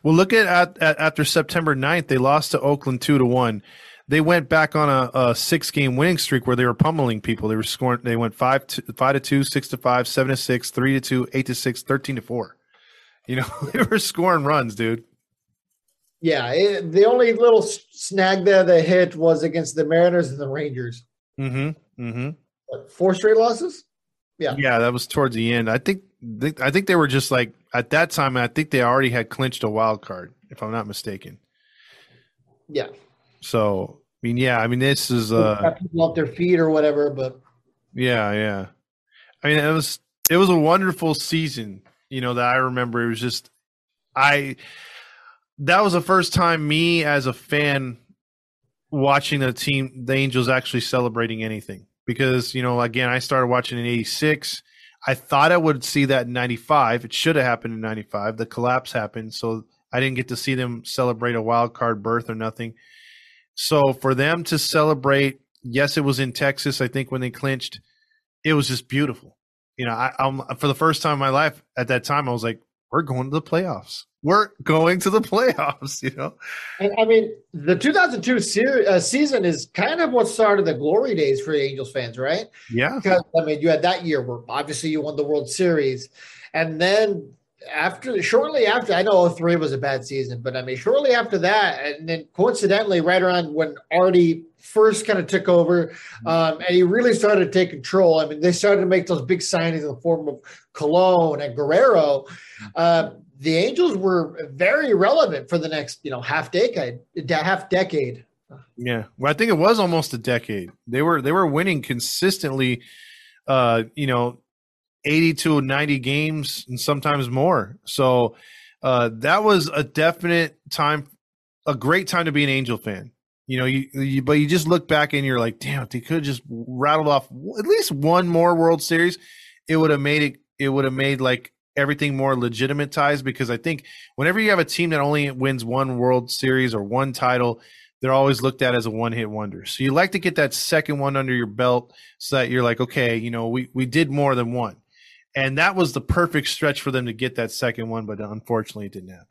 Well, look at, at, at after September 9th, they lost to Oakland two to one. They went back on a, a six game winning streak where they were pummeling people. They were scoring. They went five to five to two, six to five, seven to six, three to two, eight to six, 13 to four. You know, they were scoring runs, dude.
Yeah, it, the only little snag there they hit was against the Mariners and the Rangers.
Mm-hmm. Mm-hmm.
What, four straight losses. Yeah.
Yeah, that was towards the end. I think. I think they were just like at that time. I think they already had clinched a wild card, if I'm not mistaken.
Yeah.
So I mean, yeah. I mean, this is uh,
people off their feet or whatever, but
yeah, yeah. I mean, it was it was a wonderful season. You know that I remember. It was just I that was the first time me as a fan watching the team, the Angels actually celebrating anything. Because, you know, again, I started watching in 86. I thought I would see that in 95. It should have happened in 95. The collapse happened. So I didn't get to see them celebrate a wild card berth or nothing. So for them to celebrate, yes, it was in Texas, I think, when they clinched, it was just beautiful. You know, I, I'm for the first time in my life at that time, I was like, we're going to the playoffs we're going to the playoffs, you know.
And I mean, the 2002 se- uh, season is kind of what started the glory days for the Angels fans, right?
Yeah.
Because I mean, you had that year where obviously you won the World Series, and then after shortly after, I know 03 was a bad season, but I mean, shortly after that, and then coincidentally, right around when Arte first kind of took over, mm-hmm. um, and he really started to take control. I mean, they started to make those big signings in the form of Colón and Guerrero. Uh, the Angels were very relevant for the next, you know, half decade, half decade.
Yeah, well, I think it was almost a decade. They were they were winning consistently, uh, you know, eighty to ninety games and sometimes more. So uh, that was a definite time, a great time to be an Angel fan. You know, you, you but you just look back and you're like, damn, they could have just rattled off at least one more World Series. It would have made it. It would have made like everything more legitimatized because I think whenever you have a team that only wins one World Series or one title, they're always looked at as a one hit wonder. So you like to get that second one under your belt so that you're like, okay, you know, we, we did more than one. And that was the perfect stretch for them to get that second one, but unfortunately it didn't happen.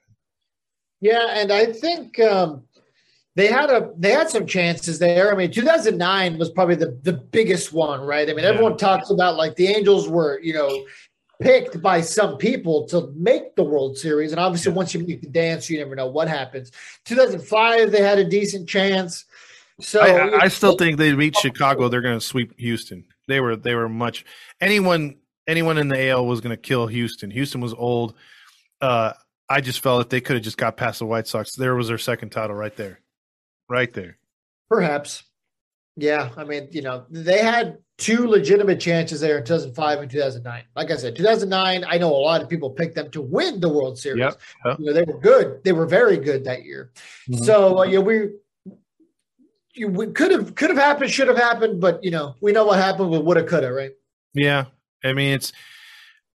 Yeah, and I think um, they had a they had some chances there. I mean, 2009 was probably the the biggest one, right? I mean, yeah. everyone talks about like the Angels were, you know, picked by some people to make the World Series. And obviously, once you make the dance, you never know what happens. 2005, they had a decent chance. So
I, I still think they beat Chicago. They're going to sweep Houston. They were they were much anyone anyone in the AL was going to kill Houston. Houston was old. Uh, I just felt if they could have just got past the White Sox, there was their second title right there, right there.
Perhaps, yeah. I mean, you know, they had two legitimate chances there in 2005 and 2009. Like I said, 2009, I know a lot of people picked them to win the World Series.
Yep.
Yep. You know, they were good. They were very good that year. Mm-hmm. So uh, yeah, we you, we could have could have happened, should have happened, but you know, we know what happened with woulda, coulda, right?
Yeah, I mean it's.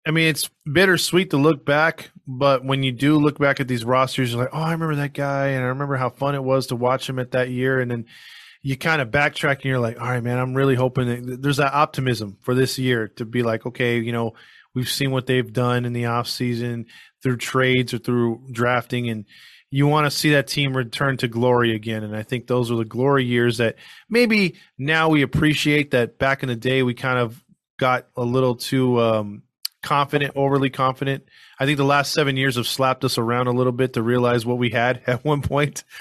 I mean, it's bittersweet to look back, but when you do look back at these rosters, you're like, oh, I remember that guy, and I remember how fun it was to watch him at that year. And then you kind of backtrack and you're like, all right, man, I'm really hoping that there's that optimism for this year to be like, okay, you know, we've seen what they've done in the off season through trades or through drafting and you want to see that team return to glory again and i think those are the glory years that maybe now we appreciate that back in the day we kind of got a little too um, confident overly confident. I think the last seven years have slapped us around a little bit to realize what we had at one point.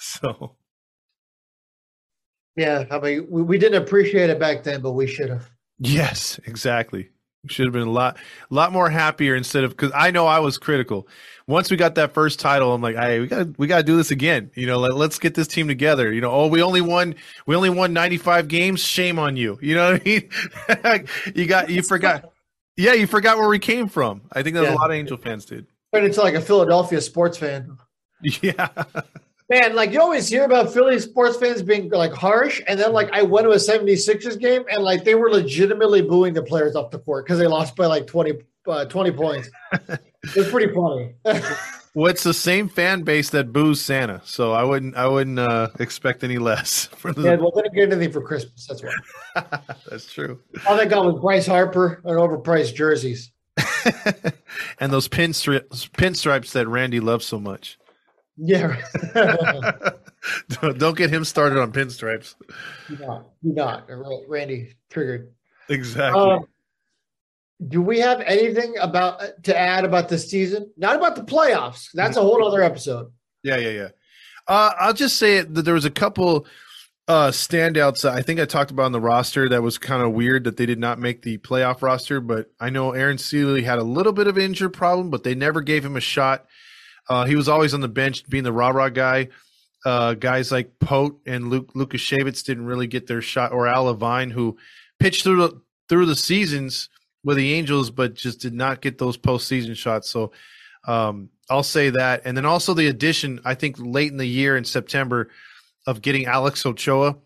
So
Yeah, I mean, we, we didn't appreciate it back then, but we should have.
Yes, exactly. Should have been a lot, a lot more happier instead of because I know I was critical. Once we got that first title, I'm like, hey, we got we got to do this again. You know, let, let's get this team together. You know, oh, we only won we only won 95 games. Shame on you. You know what I mean? you got you forgot. Yeah, you forgot where we came from. I think that's yeah. a lot of Angel fans did.
Turned into like a Philadelphia sports fan.
Yeah.
Man, like you always hear about Philly sports fans being like harsh, and then like I went to a 76ers game and like they were legitimately booing the players off the court because they lost by like 20, uh, 20 points. it was pretty funny.
well, it's the same fan base that boos Santa, so I wouldn't I wouldn't uh, expect any less.
For the... Yeah, well, they didn't get anything for Christmas. That's why.
that's true.
All they got was Bryce Harper and overpriced jerseys,
and those pinstri- pinstripes that Randy loves so much.
Yeah.
don't get him started on pinstripes.
Do not. Do not. Randy triggered.
Exactly. Um,
do we have anything about to add about the season? Not about the playoffs. That's a whole other episode.
Yeah, yeah, yeah. Uh, I'll just say that there was a couple uh, standouts. I think I talked about on the roster that was kind of weird that they did not make the playoff roster. But I know Aaron Sele had a little bit of injury problem, but they never gave him a shot uh, he was always on the bench, being the rah rah guy. Uh, guys like Pote and Luke Lukasiewicz didn't really get their shot, or Al Levine, who pitched through the, through the seasons with the Angels, but just did not get those postseason shots. So um, I'll say that, and then also the addition, I think late in the year in September, of getting Alex Ochoa.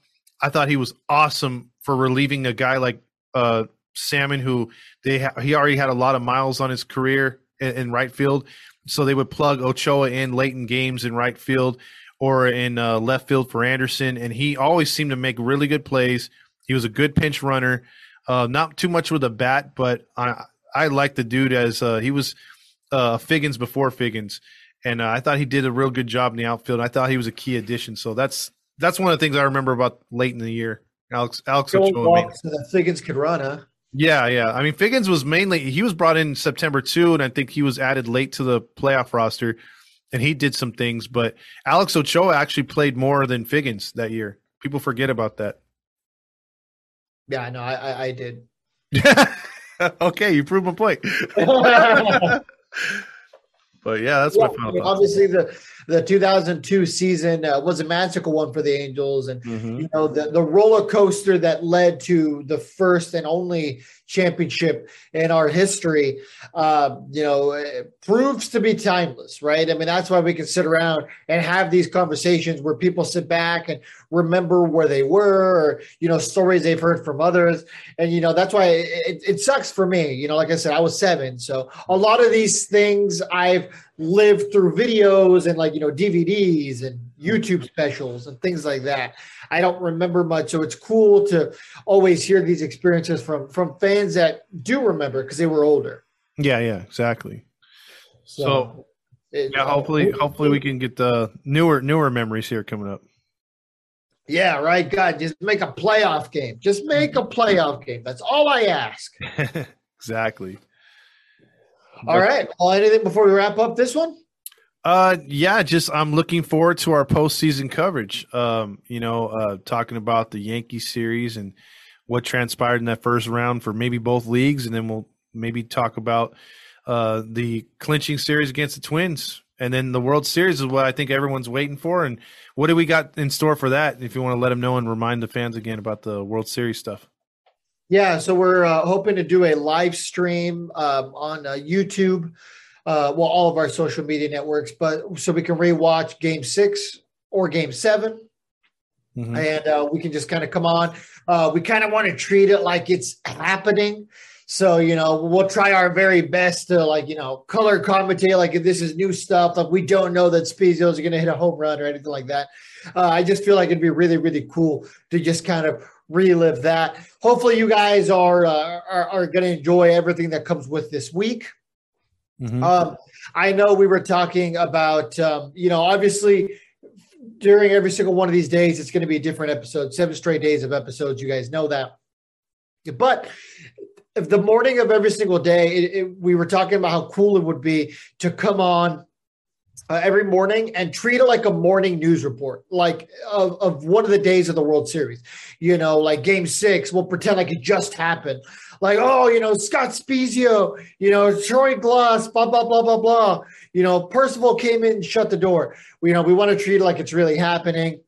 I thought he was awesome for relieving a guy like uh, Salmon, who they ha- he already had a lot of miles on his career in, right field so they would plug Ochoa in late in games in right field or in uh, left field for Anderson, and he always seemed to make really good plays. He was a good pinch runner, uh, not too much with a bat, but I I like the dude as uh, he was uh, Figgins before Figgins, and uh, I thought he did a real good job in the outfield. I thought he was a key addition. So that's that's one of the things I remember about late in the year. Alex Alex Ochoa.
So that Figgins could run, huh?
Yeah, yeah. I mean, Figgins was mainly he was brought in September two, and I think he was added late to the playoff roster, and he did some things. But Alex Ochoa actually played more than Figgins that year. People forget about that.
Yeah, no, I, I, I did.
okay, you proved my point. but yeah, that's yeah,
my final Obviously, the the 2002 season uh, was a magical one for the Angels, and mm-hmm. you know the the roller coaster that led to the first and only championship in our history. Uh, you know, proves to be timeless, right? I mean, that's why we can sit around and have these conversations where people sit back and remember where they were, or you know, stories they've heard from others, and you know that's why it, it sucks for me. You know, like I said, I was seven, so a lot of these things I've lived through videos and like you know DVDs and YouTube specials and things like that. I don't remember much, so it's cool to always hear these experiences from from fans that do remember because they were older.
Yeah, yeah, exactly. So, so it, yeah, hopefully, uh, hopefully we can get the newer newer memories here coming up.
Yeah, right. God, just make a playoff game. Just make a playoff game. That's all I ask.
exactly.
All right. Well, anything before we wrap up this one?
Uh, yeah, just I'm looking forward to our postseason coverage. Um, you know, uh, talking about the Yankee series and what transpired in that first round for maybe both leagues, and then we'll maybe talk about uh the clinching series against the Twins, and then the World Series is what I think everyone's waiting for. And what do we got in store for that? If you want to let them know and remind the fans again about the World Series stuff.
Yeah, so we're uh, hoping to do a live stream um, on uh, YouTube, uh, well, all of our social media networks, but so we can rewatch Game Six or Game 7 mm-hmm. and uh, we can just kind of come on. Uh, we kind of want to treat it like it's happening. So, you know, we'll try our very best to like, you know, color commentate like if this is new stuff, like we don't know that Spiezio's going to hit a home run or anything like that. Uh, I just feel like it'd be really, really cool to just kind of relive that. Hopefully, you guys are uh, are, are going to enjoy everything that comes with this week. Mm-hmm. Um, I know we were talking about, um, you know, obviously during every single one of these days, it's going to be a different episode, seven straight days of episodes. You guys know that. But if the morning of every single day, it, it, we were talking about how cool it would be to come on uh, every morning and treat it like a morning news report, like of, of one of the days of the World Series. You know, like game six, we'll pretend like it just happened. Like, oh, you know, Scott Spiezio, you know, Troy Glaus, blah, blah, blah, blah, blah. You know, Percival came in and shut the door. We, you know, we want to treat it like it's really happening.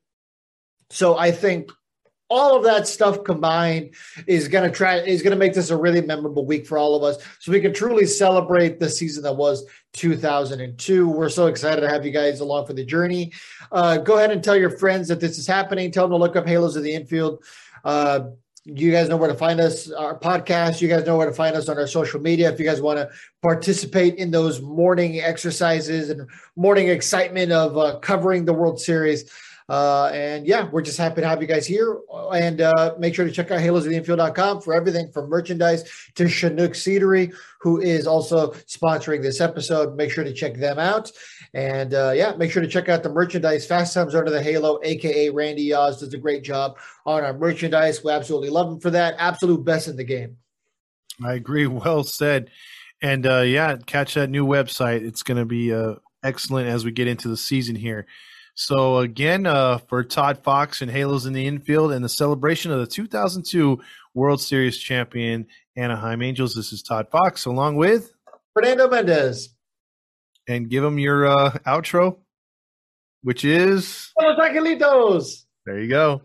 So I think all of that stuff combined is going to try is going to make this a really memorable week for all of us. So we can truly celebrate the season that was 2002 we're so excited to have you guys along for the journey. Uh, go ahead and tell your friends that this is happening. Tell them to look up halos of the infield. Uh, you guys know where to find us our podcast. You guys know where to find us on our social media. If you guys want to participate in those morning exercises and morning excitement of uh, covering the world series uh, and yeah, we're just happy to have you guys here. And uh, make sure to check out halosoftheinfield.com for everything from merchandise to Chinook Seedery, who is also sponsoring this episode. Make sure to check them out. And uh, yeah, make sure to check out the merchandise. Fast Times Under the Halo, aka Randy Oz, does a great job on our merchandise. We absolutely love him for that. Absolute best in the game.
I agree. Well said. And uh, yeah, catch that new website. It's going to be uh, excellent as we get into the season here. So again, uh, for Todd Fox and Halos in the infield and the celebration of the 2002 World Series champion Anaheim Angels, this is Todd Fox along with
Fernando Mendez.
And give them your uh, outro, which is
Los Angelitos.
There you go.